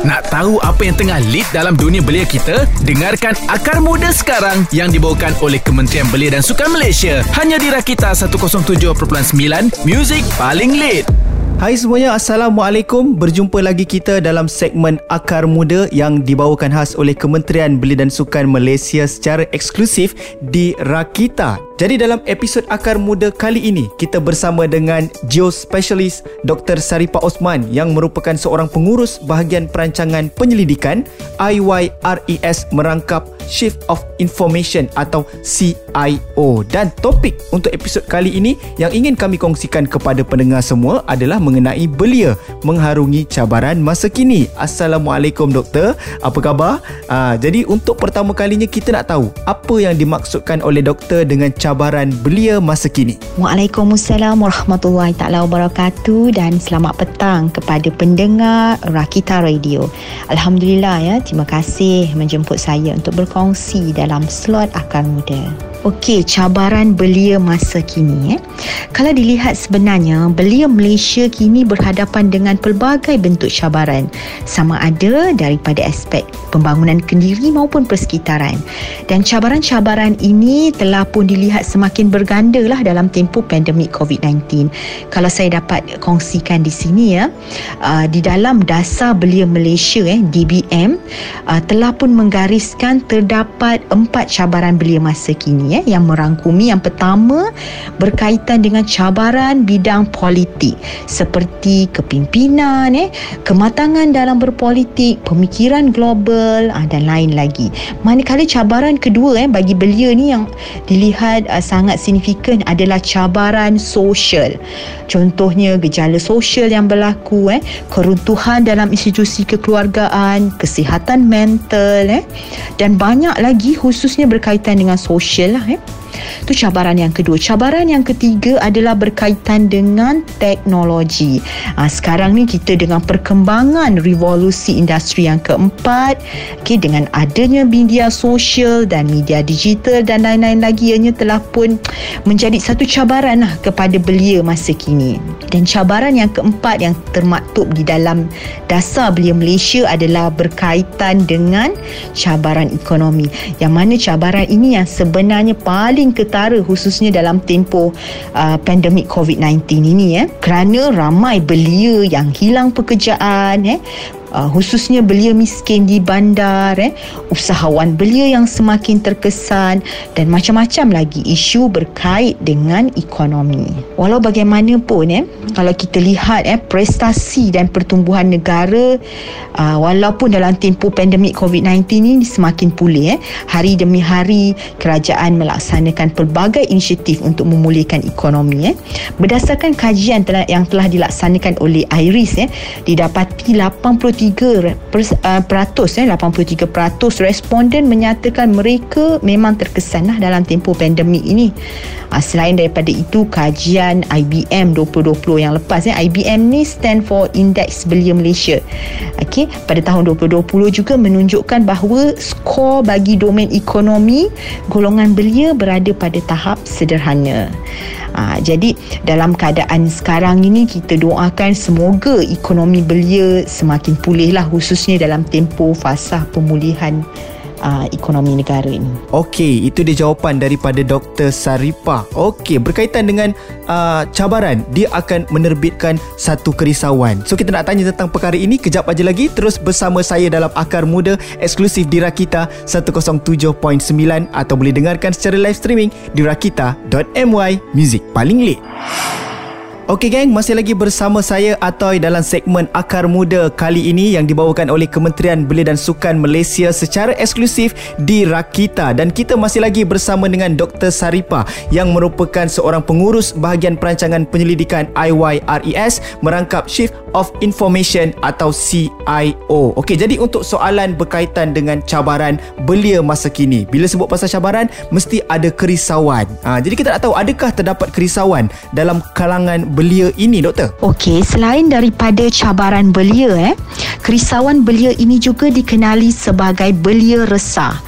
Nak tahu apa yang tengah lead dalam dunia belia kita? Dengarkan Akar Muda sekarang yang dibawakan oleh Kementerian Belia dan Sukan Malaysia. Hanya di Rakita 107.9, Music paling lead. Hai semuanya, Assalamualaikum. Berjumpa lagi kita dalam segmen Akar Muda yang dibawakan khas oleh Kementerian Belia dan Sukan Malaysia secara eksklusif di Rakita jadi dalam episod Akar Muda kali ini, kita bersama dengan geospecialist Dr. Saripa Osman yang merupakan seorang pengurus bahagian perancangan penyelidikan IYRES merangkap Shift of Information atau CIO. Dan topik untuk episod kali ini yang ingin kami kongsikan kepada pendengar semua adalah mengenai belia mengharungi cabaran masa kini. Assalamualaikum doktor, apa khabar? Aa, jadi untuk pertama kalinya kita nak tahu apa yang dimaksudkan oleh doktor dengan cabaran cabaran belia masa kini. Waalaikumsalam warahmatullahi taala wabarakatuh dan selamat petang kepada pendengar Rakita Radio. Alhamdulillah ya, terima kasih menjemput saya untuk berkongsi dalam slot akar muda. Okey, cabaran belia masa kini eh. Kalau dilihat sebenarnya belia Malaysia kini berhadapan dengan pelbagai bentuk cabaran sama ada daripada aspek pembangunan kendiri maupun persekitaran. Dan cabaran-cabaran ini telah pun dilihat semakin berganda lah dalam tempoh pandemik COVID-19. Kalau saya dapat kongsikan di sini ya, uh, di dalam dasar belia Malaysia eh DBM uh, telah pun menggariskan terdapat empat cabaran belia masa kini ya yang merangkumi yang pertama berkaitan dengan cabaran bidang politik. Seperti kepimpinan eh kematangan dalam berpolitik pemikiran global ah, dan lain lagi. Manakala cabaran kedua eh bagi belia ni yang dilihat uh, sangat signifikan adalah cabaran sosial. Contohnya gejala sosial yang berlaku eh keruntuhan dalam institusi kekeluargaan kesihatan mental eh dan banyak lagi khususnya berkaitan dengan sosial lah eh. Itu cabaran yang kedua. Cabaran yang ketiga adalah berkaitan dengan teknologi. Ha, sekarang ni kita dengan perkembangan revolusi industri yang keempat, okay, dengan adanya media sosial dan media digital dan lain-lain lagi, ianya telah pun menjadi satu cabaran lah kepada belia masa kini. Dan cabaran yang keempat yang termaktub di dalam dasar belia Malaysia adalah berkaitan dengan cabaran ekonomi. Yang mana cabaran ini yang sebenarnya paling paling ketara khususnya dalam tempoh uh, pandemik COVID-19 ini ya kerana ramai belia yang hilang pekerjaan eh uh, khususnya belia miskin di bandar eh. Usahawan belia yang semakin terkesan dan macam-macam lagi isu berkait dengan ekonomi. Walau bagaimanapun eh kalau kita lihat eh prestasi dan pertumbuhan negara uh, walaupun dalam tempoh pandemik COVID-19 ini semakin pulih eh hari demi hari kerajaan melaksanakan pelbagai inisiatif untuk memulihkan ekonomi eh. Berdasarkan kajian telah, yang telah dilaksanakan oleh IRIS eh didapati 83 83 peratus eh 83 peratus responden menyatakan mereka memang terkesan lah dalam tempoh pandemik ini. Uh, selain daripada itu kajian IBM 2020 yang lepas eh IBM ni stand for Index Belia Malaysia. Okey pada tahun 2020 juga menunjukkan bahawa skor bagi domain ekonomi golongan belia berada pada tahap sederhana Ha, jadi dalam keadaan sekarang ini kita doakan semoga ekonomi belia semakin pulih lah khususnya dalam tempoh fasa pemulihan uh, ekonomi negara ini. Okey, itu dia jawapan daripada Dr. Saripa. Okey, berkaitan dengan uh, cabaran, dia akan menerbitkan satu kerisauan. So kita nak tanya tentang perkara ini kejap aja lagi terus bersama saya dalam Akar Muda eksklusif di Rakita 107.9 atau boleh dengarkan secara live streaming di rakita.my music paling lit. Okey geng, masih lagi bersama saya Atoy dalam segmen Akar Muda kali ini yang dibawakan oleh Kementerian Belia dan Sukan Malaysia secara eksklusif di Rakita dan kita masih lagi bersama dengan Dr. Saripa yang merupakan seorang pengurus bahagian perancangan penyelidikan IYRES merangkap Shift of Information atau CIO. Okey, jadi untuk soalan berkaitan dengan cabaran belia masa kini. Bila sebut pasal cabaran, mesti ada kerisauan. Ha, jadi kita nak tahu adakah terdapat kerisauan dalam kalangan belia ini doktor? Okey, selain daripada cabaran belia eh, kerisauan belia ini juga dikenali sebagai belia resah.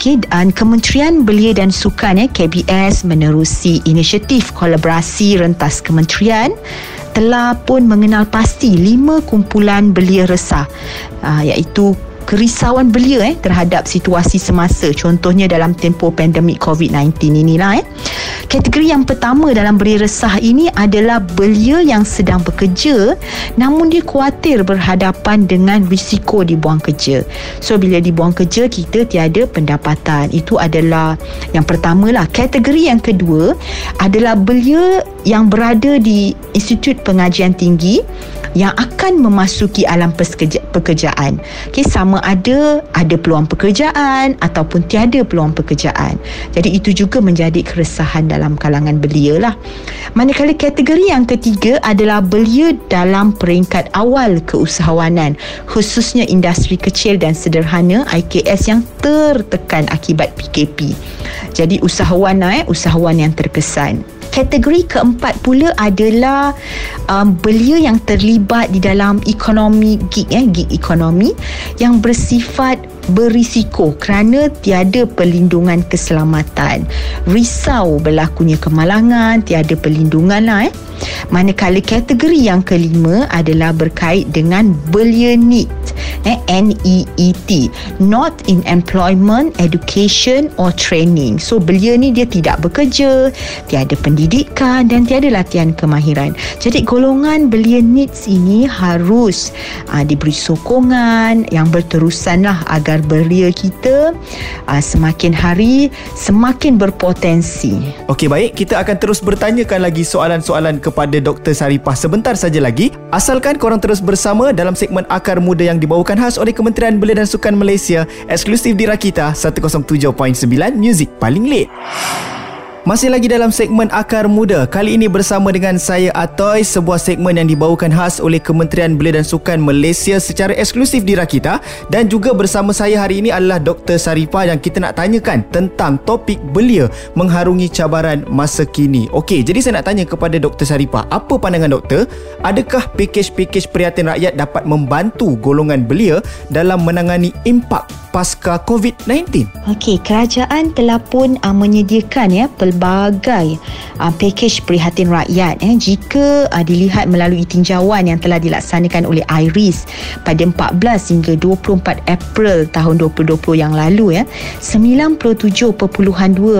Okey, dan Kementerian Belia dan Sukan eh KBS menerusi inisiatif kolaborasi rentas kementerian telah pun mengenal pasti lima kumpulan belia resah uh, iaitu kerisauan belia eh terhadap situasi semasa contohnya dalam tempoh pandemik COVID-19 inilah eh kategori yang pertama dalam belia resah ini adalah belia yang sedang bekerja namun dia khawatir berhadapan dengan risiko dibuang kerja. So bila dibuang kerja kita tiada pendapatan. Itu adalah yang pertama lah. Kategori yang kedua adalah belia yang berada di institut pengajian tinggi yang akan memasuki alam pekerjaan. Okay, sama ada ada peluang pekerjaan ataupun tiada peluang pekerjaan. Jadi itu juga menjadi keresahan dalam kalangan belia lah. Manakala kategori yang ketiga adalah belia dalam peringkat awal keusahawanan khususnya industri kecil dan sederhana IKS yang tertekan akibat PKP. Jadi usahawan eh, usahawan yang terkesan. Kategori keempat pula adalah um, belia yang terlibat di dalam ekonomi gig eh, gig ekonomi yang bersifat berisiko kerana tiada perlindungan keselamatan. Risau berlakunya kemalangan, tiada perlindungan lah eh. Manakala kategori yang kelima adalah berkait dengan belia need eh, N-E-E-T Not in employment, education or training So belia ni dia tidak bekerja Tiada pendidikan dan tiada latihan kemahiran Jadi golongan belia needs ini harus uh, diberi sokongan yang berterusan lah Agar belia kita uh, semakin hari semakin berpotensi Okey baik, kita akan terus bertanyakan lagi soalan-soalan kepada Dr. Saripah sebentar saja lagi. Asalkan korang terus bersama dalam segmen Akar Muda yang dibawakan khas oleh Kementerian Belia dan Sukan Malaysia eksklusif di Rakita 107.9 Music Paling Late. Masih lagi dalam segmen Akar Muda. Kali ini bersama dengan saya Atoy, sebuah segmen yang dibawakan khas oleh Kementerian Belia dan Sukan Malaysia secara eksklusif di Rakita dan juga bersama saya hari ini adalah Dr. Sarifah yang kita nak tanyakan tentang topik belia mengharungi cabaran masa kini. Okey, jadi saya nak tanya kepada Dr. Sarifah, apa pandangan doktor? Adakah pakej-pakej perhatian rakyat dapat membantu golongan belia dalam menangani impak pasca COVID-19? Okey, kerajaan telah pun uh, menyediakan ya pelbagai uh, pakej prihatin rakyat eh. Jika uh, dilihat melalui tinjauan yang telah dilaksanakan oleh IRIS pada 14 hingga 24 April tahun 2020 yang lalu ya 97.2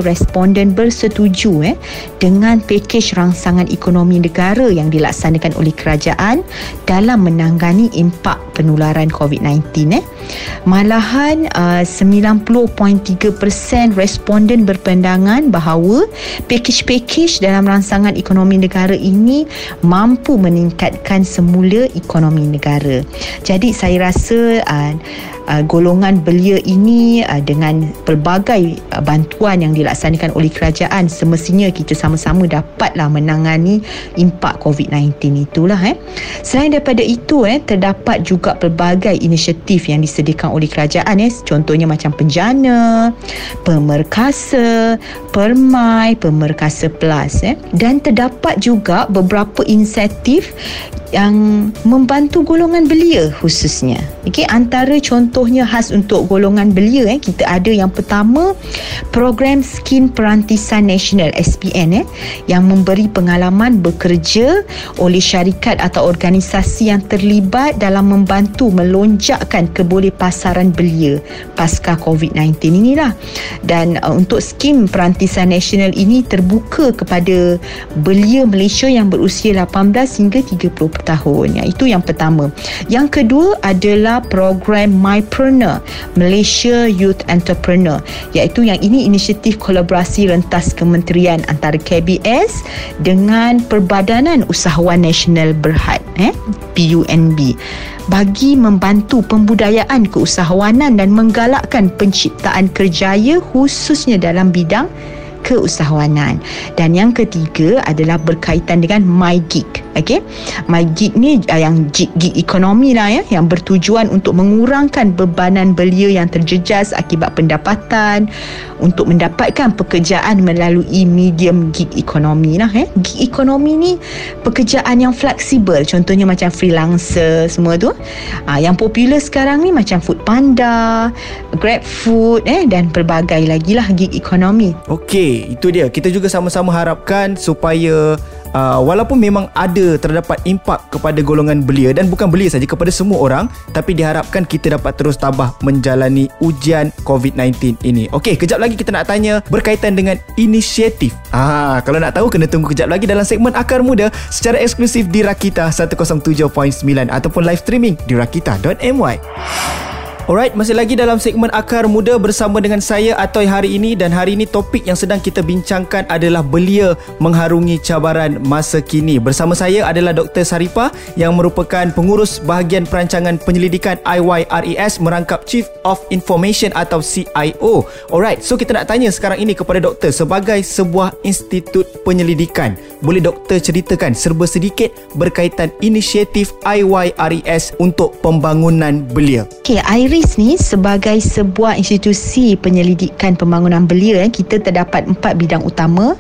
responden bersetuju eh dengan pakej rangsangan ekonomi negara yang dilaksanakan oleh kerajaan dalam menangani impak penularan COVID-19 eh. Malahan uh, 90.3% responden berpandangan bahawa pakej-pakej dalam rangsangan ekonomi negara ini mampu meningkatkan semula ekonomi negara. Jadi saya rasa uh, uh, golongan belia ini uh, dengan pelbagai uh, bantuan yang dilaksanakan oleh kerajaan semestinya kita sama-sama dapatlah menangani impak COVID-19 itulah eh. Selain daripada itu eh terdapat juga pelbagai inisiatif yang disediakan oleh kerajaan eh contohnya macam penjana, pemerkasa, permai, pemerkasa plus eh dan terdapat juga beberapa insentif yang membantu golongan belia khususnya. Okey, antara contohnya khas untuk golongan belia eh kita ada yang pertama program Skin Perantisan Nasional SPN eh yang memberi pengalaman bekerja oleh syarikat atau organisasi yang terlibat dalam membantu melonjakkan kebolehpasaran belia pasca COVID-19 inilah. Dan uh, untuk skim Perantisan Nasional ini terbuka kepada belia Malaysia yang berusia 18 hingga 30 tahun. Ya, itu yang pertama. Yang kedua adalah program MyPreneur, Malaysia Youth Entrepreneur, iaitu yang ini inisiatif kolaborasi rentas kementerian antara KBS dengan Perbadanan Usahawan Nasional Berhad, eh, PUNB bagi membantu pembudayaan keusahawanan dan menggalakkan penciptaan kerjaya khususnya dalam bidang keusahawanan. Dan yang ketiga adalah berkaitan dengan My Gig. Okay? My gig ni uh, yang gig, gig ekonomi lah ya yang bertujuan untuk mengurangkan bebanan belia yang terjejas akibat pendapatan untuk mendapatkan pekerjaan melalui medium gig ekonomi lah eh. Gig ekonomi ni pekerjaan yang fleksibel contohnya macam freelancer semua tu. Uh, yang popular sekarang ni macam Food Panda, Grab Food eh dan pelbagai lagi lah gig ekonomi. Okey, itu dia. Kita juga sama-sama harapkan supaya uh, walaupun memang ada terdapat impak kepada golongan belia dan bukan belia saja kepada semua orang tapi diharapkan kita dapat terus tabah menjalani ujian COVID-19 ini. Okey, kejap lagi kita nak tanya berkaitan dengan inisiatif. Ah, kalau nak tahu kena tunggu kejap lagi dalam segmen Akar Muda secara eksklusif di Rakita 107.9 ataupun live streaming di rakita.my. Alright, masih lagi dalam segmen Akar Muda bersama dengan saya Atoy hari ini dan hari ini topik yang sedang kita bincangkan adalah belia mengharungi cabaran masa kini. Bersama saya adalah Dr. Saripa yang merupakan pengurus bahagian perancangan penyelidikan IYRES merangkap Chief of Information atau CIO. Alright, so kita nak tanya sekarang ini kepada doktor sebagai sebuah institut penyelidikan. Boleh doktor ceritakan serba sedikit berkaitan inisiatif IYRES untuk pembangunan belia? Okay, IRES IRIS ni sebagai sebuah institusi penyelidikan pembangunan belia eh, kita terdapat empat bidang utama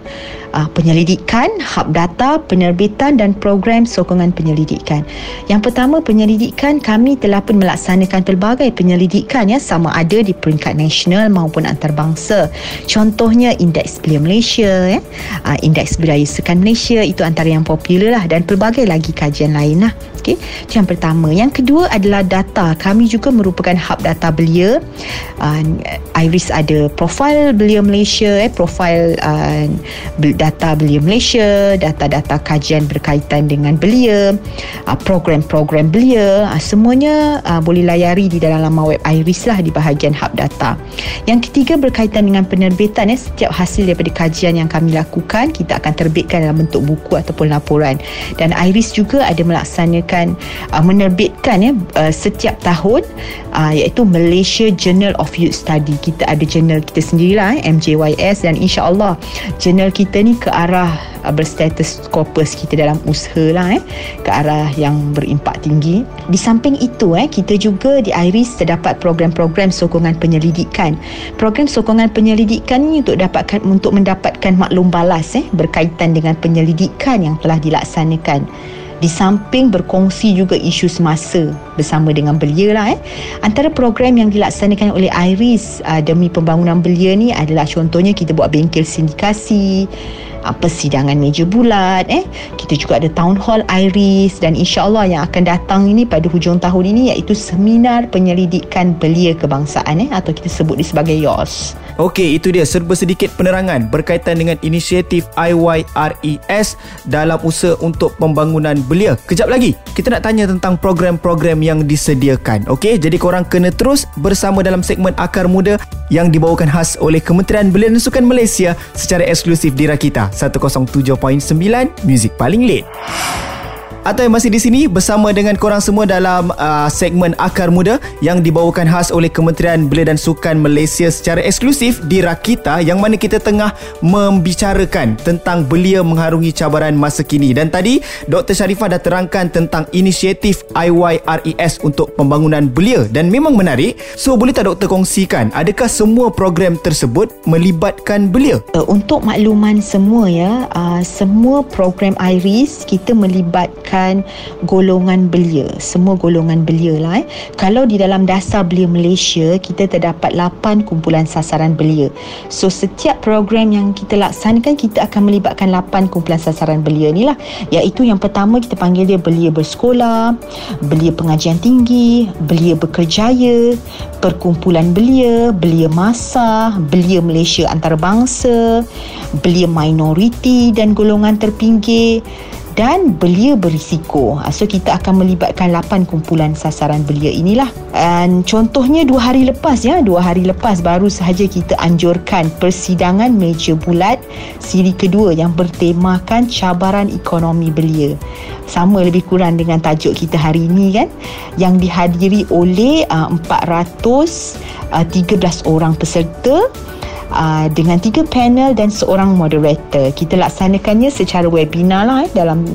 uh, penyelidikan, hub data, penerbitan dan program sokongan penyelidikan. Yang pertama penyelidikan kami telah pun melaksanakan pelbagai penyelidikan ya sama ada di peringkat nasional maupun antarabangsa. Contohnya indeks belia Malaysia ya. Uh, indeks budaya sukan Malaysia itu antara yang popular lah dan pelbagai lagi kajian lain lah. Okey. Itu yang pertama. Yang kedua adalah data. Kami juga merupakan hub data belia. Uh, Iris ada profil belia Malaysia eh profil uh, data belia Malaysia, data-data kajian berkaitan dengan belia, uh, program-program belia, uh, semuanya uh, boleh layari di dalam laman web Iris lah di bahagian hub data. Yang ketiga berkaitan dengan penerbitan ya, setiap hasil daripada kajian yang kami lakukan kita akan terbitkan dalam bentuk buku ataupun laporan. Dan Iris juga ada melaksanakan menerbitkan ya setiap tahun iaitu Malaysia Journal of Youth Study. Kita ada jurnal kita sendirilah MJYS dan insya-Allah jurnal kita ni ke arah uh, berstatus corpus kita dalam usaha lah eh ke arah yang berimpak tinggi. Di samping itu eh kita juga di IRIS terdapat program-program sokongan penyelidikan. Program sokongan penyelidikan ni untuk dapatkan untuk mendapatkan maklum balas eh berkaitan dengan penyelidikan yang telah dilaksanakan. Di samping berkongsi juga isu semasa bersama dengan belia lah eh. Antara program yang dilaksanakan oleh IRIS uh, demi pembangunan belia ni adalah contohnya kita buat bengkel sindikasi, uh, persidangan meja bulat eh. Kita juga ada town hall Iris dan insya-Allah yang akan datang ini pada hujung tahun ini iaitu seminar penyelidikan belia kebangsaan eh atau kita sebut dia sebagai YOS. Okey, itu dia serba sedikit penerangan berkaitan dengan inisiatif IYRES dalam usaha untuk pembangunan belia. Kejap lagi, kita nak tanya tentang program-program yang disediakan. Okey, jadi korang kena terus bersama dalam segmen Akar Muda yang dibawakan khas oleh Kementerian Belia dan Sukan Malaysia secara eksklusif di Rakita 107.9 Music Paling Late yang masih di sini bersama dengan korang semua dalam uh, segmen Akar Muda yang dibawakan khas oleh Kementerian Belia dan Sukan Malaysia secara eksklusif di Rakita yang mana kita tengah membicarakan tentang belia mengharungi cabaran masa kini dan tadi Dr. Sharifah dah terangkan tentang inisiatif IYRES untuk pembangunan belia dan memang menarik so boleh tak doktor kongsikan adakah semua program tersebut melibatkan belia? Uh, untuk makluman semua ya uh, semua program IRIS kita melibatkan merupakan golongan belia. Semua golongan belia lah eh. kalau di dalam dasar belia Malaysia kita terdapat 8 kumpulan sasaran belia. So setiap program yang kita laksanakan kita akan melibatkan 8 kumpulan sasaran belia ni lah. Iaitu yang pertama kita panggil dia belia bersekolah belia pengajian tinggi belia berkerjaya perkumpulan belia belia masa belia Malaysia antarabangsa belia minoriti dan golongan terpinggir dan belia berisiko. Ah, so kita akan melibatkan 8 kumpulan sasaran belia inilah. Dan contohnya dua hari lepas ya, dua hari lepas baru sahaja kita anjurkan persidangan meja bulat siri kedua yang bertemakan cabaran ekonomi belia. Sama lebih kurang dengan tajuk kita hari ini kan yang dihadiri oleh uh, 413 uh, orang peserta uh, dengan tiga panel dan seorang moderator. Kita laksanakannya secara webinar lah eh, dalam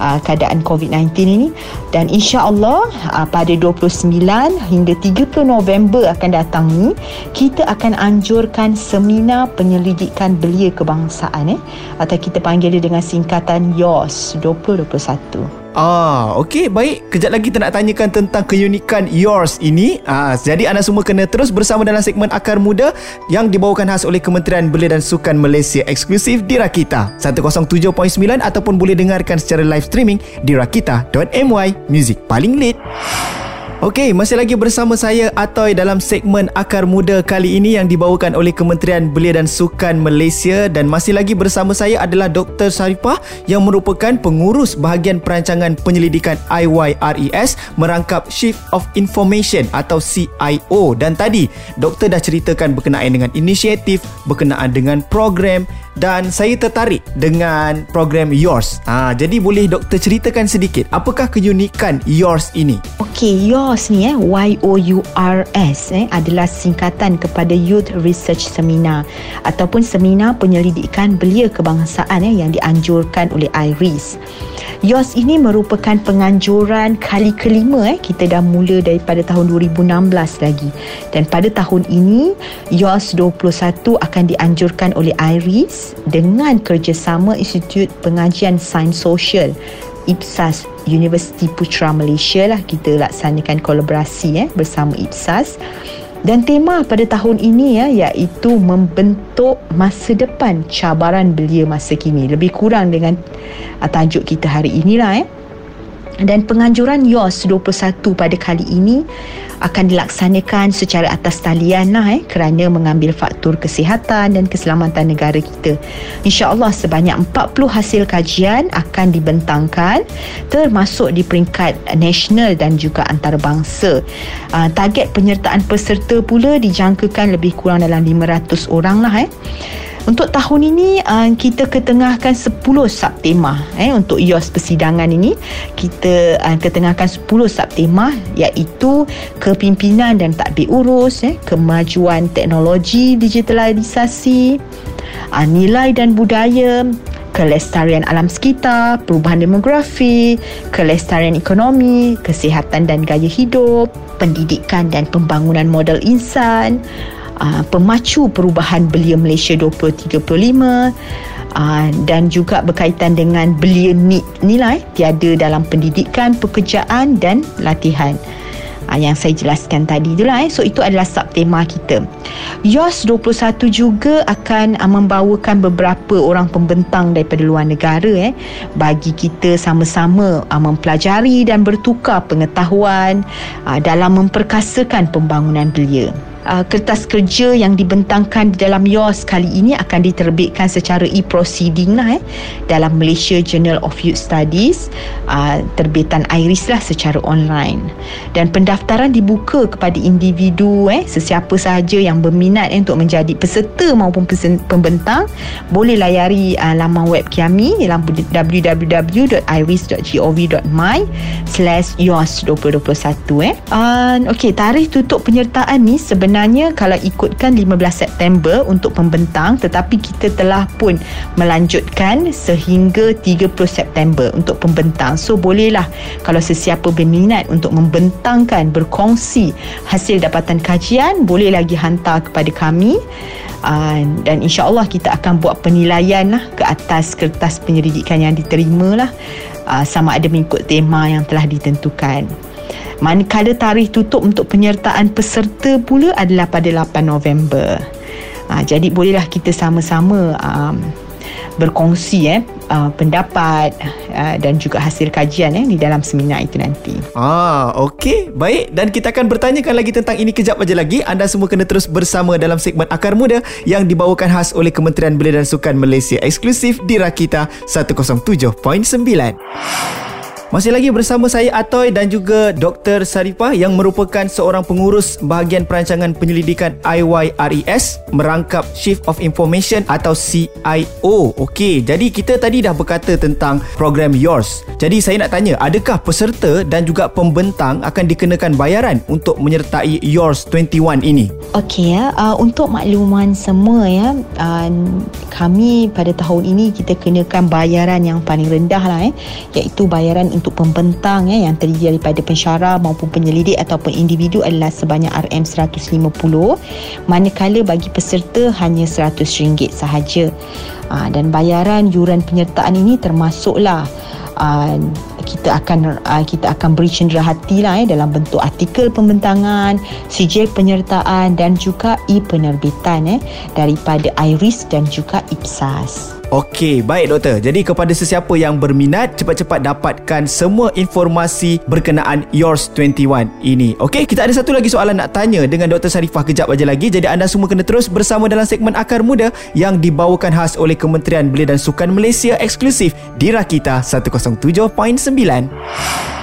uh, keadaan COVID-19 ini dan insya-Allah uh, pada 29 hingga 30 November akan datang ni kita akan anjurkan seminar penyelidikan belia kebangsaan eh atau kita panggil dia dengan singkatan YOS 2021. Ah, okey, baik. Kejap lagi kita nak tanyakan tentang keunikan yours ini. Ah, jadi anda semua kena terus bersama dalam segmen Akar Muda yang dibawakan khas oleh Kementerian Belia dan Sukan Malaysia eksklusif di Rakita 107.9 ataupun boleh dengarkan secara live streaming di rakita.my. Music paling lit. Okey, masih lagi bersama saya Atoy dalam segmen Akar Muda kali ini yang dibawakan oleh Kementerian Belia dan Sukan Malaysia dan masih lagi bersama saya adalah Dr. Saripah yang merupakan pengurus bahagian perancangan penyelidikan IYRES merangkap Shift of Information atau CIO dan tadi doktor dah ceritakan berkenaan dengan inisiatif, berkenaan dengan program dan saya tertarik dengan program Yours. Ha, jadi boleh doktor ceritakan sedikit apakah keunikan Yours ini? Okey, Yours ni eh Y-O-U-R-S eh adalah singkatan kepada Youth Research Seminar ataupun seminar penyelidikan belia kebangsaan eh yang dianjurkan oleh IRIS. Yours ini merupakan penganjuran kali kelima eh kita dah mula daripada tahun 2016 lagi. Dan pada tahun ini Yours 21 akan dianjurkan oleh IRIS dengan kerjasama Institut Pengajian Sains Sosial IPSAS Universiti Putra Malaysia lah kita laksanakan kolaborasi eh, bersama IPSAS. Dan tema pada tahun ini ya iaitu membentuk masa depan cabaran belia masa kini. Lebih kurang dengan tajuk kita hari inilah eh dan penganjuran YOS 21 pada kali ini akan dilaksanakan secara atas talian lah eh, kerana mengambil faktor kesihatan dan keselamatan negara kita. InsyaAllah sebanyak 40 hasil kajian akan dibentangkan termasuk di peringkat nasional dan juga antarabangsa. Uh, target penyertaan peserta pula dijangkakan lebih kurang dalam 500 orang lah eh. Untuk tahun ini uh, kita ketengahkan 10 subtema eh untuk IOS persidangan ini. Kita uh, ketengahkan 10 subtema iaitu kepimpinan dan tadbir urus eh kemajuan teknologi digitalisasi uh, nilai dan budaya kelestarian alam sekitar, perubahan demografi, kelestarian ekonomi, kesihatan dan gaya hidup, pendidikan dan pembangunan modal insan, uh, pemacu perubahan belia Malaysia 2035 uh, dan juga berkaitan dengan belia nilai tiada dalam pendidikan, pekerjaan dan latihan. Uh, yang saya jelaskan tadi itulah eh. so itu adalah subtema kita. YOS 21 juga akan uh, membawakan beberapa orang pembentang daripada luar negara eh, bagi kita sama-sama uh, mempelajari dan bertukar pengetahuan uh, dalam memperkasakan pembangunan belia uh, kertas kerja yang dibentangkan di dalam YOS kali ini akan diterbitkan secara e-proceeding lah eh, dalam Malaysia Journal of Youth Studies uh, terbitan IRIS lah secara online dan pendaftaran dibuka kepada individu eh, sesiapa sahaja yang berminat eh, untuk menjadi peserta maupun pembentang boleh layari uh, laman web kami dalam www.iris.gov.my slash YOS 2021 eh. Uh, okay, tarikh tutup penyertaan ni sebenarnya sebenarnya kalau ikutkan 15 September untuk pembentang tetapi kita telah pun melanjutkan sehingga 30 September untuk pembentang. So bolehlah kalau sesiapa berminat untuk membentangkan berkongsi hasil dapatan kajian boleh lagi hantar kepada kami. Uh, dan insyaAllah kita akan buat penilaian lah ke atas kertas penyelidikan yang diterima lah. Uh, sama ada mengikut tema yang telah ditentukan. Manakala tarikh tutup untuk penyertaan peserta pula adalah pada 8 November. Ha, jadi bolehlah kita sama-sama um, berkongsi eh uh, pendapat uh, dan juga hasil kajian eh di dalam seminar itu nanti. Ah, okey. Baik dan kita akan bertanyakan lagi tentang ini kejap aja lagi. Anda semua kena terus bersama dalam segmen Akar Muda yang dibawakan khas oleh Kementerian Belia dan Sukan Malaysia eksklusif di Rakita 107.9. Masih lagi bersama saya Atoy dan juga Dr. Saripah yang merupakan seorang pengurus bahagian perancangan penyelidikan IYRES merangkap Shift of Information atau CIO. Okey, jadi kita tadi dah berkata tentang program Yours. Jadi saya nak tanya, adakah peserta dan juga pembentang akan dikenakan bayaran untuk menyertai Yours 21 ini? Okey ya, uh, untuk makluman semua ya, uh, kami pada tahun ini kita kenakan bayaran yang paling rendah lah eh, iaitu bayaran untuk pembentang ya, yang terdiri daripada pensyarah maupun penyelidik ataupun individu adalah sebanyak RM150 manakala bagi peserta hanya RM100 sahaja. Aa, dan bayaran yuran penyertaan ini termasuklah aa, kita akan uh, kita akan beri cendera hati lah eh, dalam bentuk artikel pembentangan, sijil penyertaan dan juga e-penerbitan eh, daripada IRIS dan juga IPSAS. Okey, baik doktor. Jadi kepada sesiapa yang berminat, cepat-cepat dapatkan semua informasi berkenaan Yours 21 ini. Okey, kita ada satu lagi soalan nak tanya dengan Dr. Sarifah kejap aja lagi. Jadi anda semua kena terus bersama dalam segmen Akar Muda yang dibawakan khas oleh Kementerian Belia dan Sukan Malaysia eksklusif di Rakita 107.9.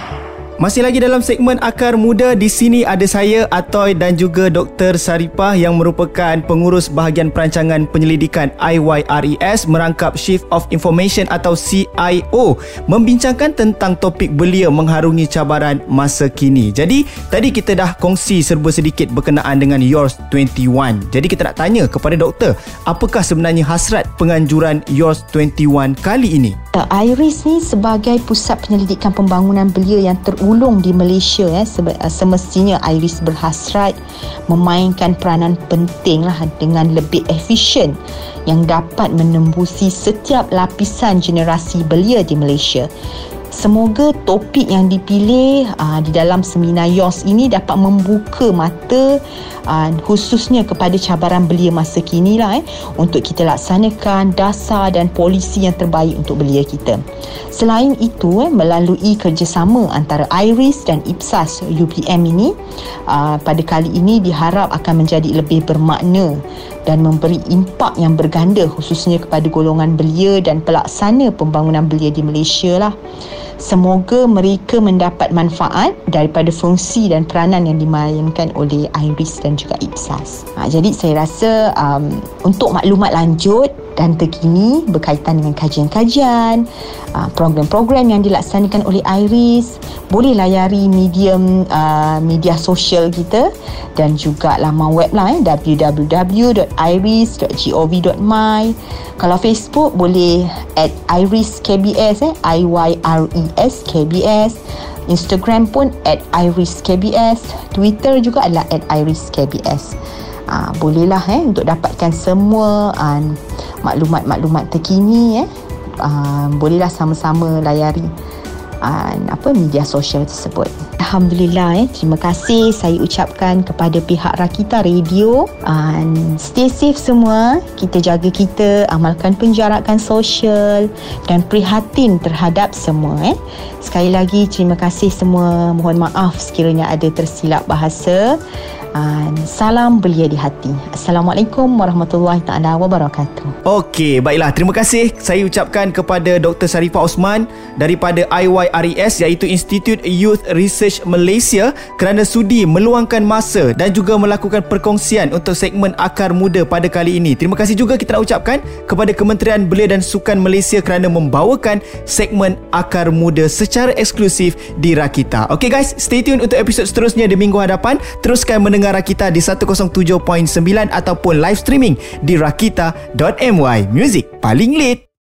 Masih lagi dalam segmen Akar Muda di sini ada saya Atoy dan juga Dr. Saripah yang merupakan pengurus bahagian perancangan penyelidikan IYRES merangkap Shift of Information atau CIO membincangkan tentang topik belia mengharungi cabaran masa kini. Jadi tadi kita dah kongsi serba sedikit berkenaan dengan Yours 21. Jadi kita nak tanya kepada doktor, apakah sebenarnya hasrat penganjuran Yours 21 kali ini? IRIS ni sebagai pusat penyelidikan pembangunan belia yang ter terulung di Malaysia ya semestinya Iris berhasrat memainkan peranan penting lah dengan lebih efisien yang dapat menembusi setiap lapisan generasi belia di Malaysia. Semoga topik yang dipilih uh, di dalam seminar YOS ini dapat membuka mata uh, khususnya kepada cabaran belia masa kini lah eh, untuk kita laksanakan dasar dan polisi yang terbaik untuk belia kita. Selain itu, eh, melalui kerjasama antara IRIS dan IPSAS UPM ini, uh, pada kali ini diharap akan menjadi lebih bermakna dan memberi impak yang berganda khususnya kepada golongan belia dan pelaksana pembangunan belia di Malaysia lah. Semoga mereka mendapat manfaat daripada fungsi dan peranan yang dimainkan oleh IRIS dan juga IPSAS. Ha, jadi saya rasa um, untuk maklumat lanjut dan terkini berkaitan dengan kajian-kajian, uh, program-program yang dilaksanakan oleh IRIS, boleh layari medium uh, media sosial kita dan juga laman web lah eh, www.iris.gov.my. Kalau Facebook boleh at iris KBS eh, I Y R E S KBS. Instagram pun at iris KBS. Twitter juga adalah at iris KBS. Uh, bolehlah eh untuk dapatkan semua uh, maklumat-maklumat terkini eh. Uh, bolehlah sama-sama layari uh, apa media sosial tersebut. Alhamdulillah eh. Terima kasih saya ucapkan kepada pihak Rakita Radio. And stay safe semua. Kita jaga kita amalkan penjarakan sosial dan prihatin terhadap semua eh. Sekali lagi terima kasih semua. Mohon maaf sekiranya ada tersilap bahasa salam belia di hati. Assalamualaikum warahmatullahi taala wabarakatuh. Okey, baiklah. Terima kasih saya ucapkan kepada Dr. Sarifah Osman daripada IYRES iaitu Institute Youth Research Malaysia kerana sudi meluangkan masa dan juga melakukan perkongsian untuk segmen Akar Muda pada kali ini. Terima kasih juga kita nak ucapkan kepada Kementerian Belia dan Sukan Malaysia kerana membawakan segmen Akar Muda secara eksklusif di Rakita. Okey guys, stay tune untuk episod seterusnya di minggu hadapan. Teruskan mendengar mendengar Rakita di 107.9 ataupun live streaming di rakita.my. Music paling lit.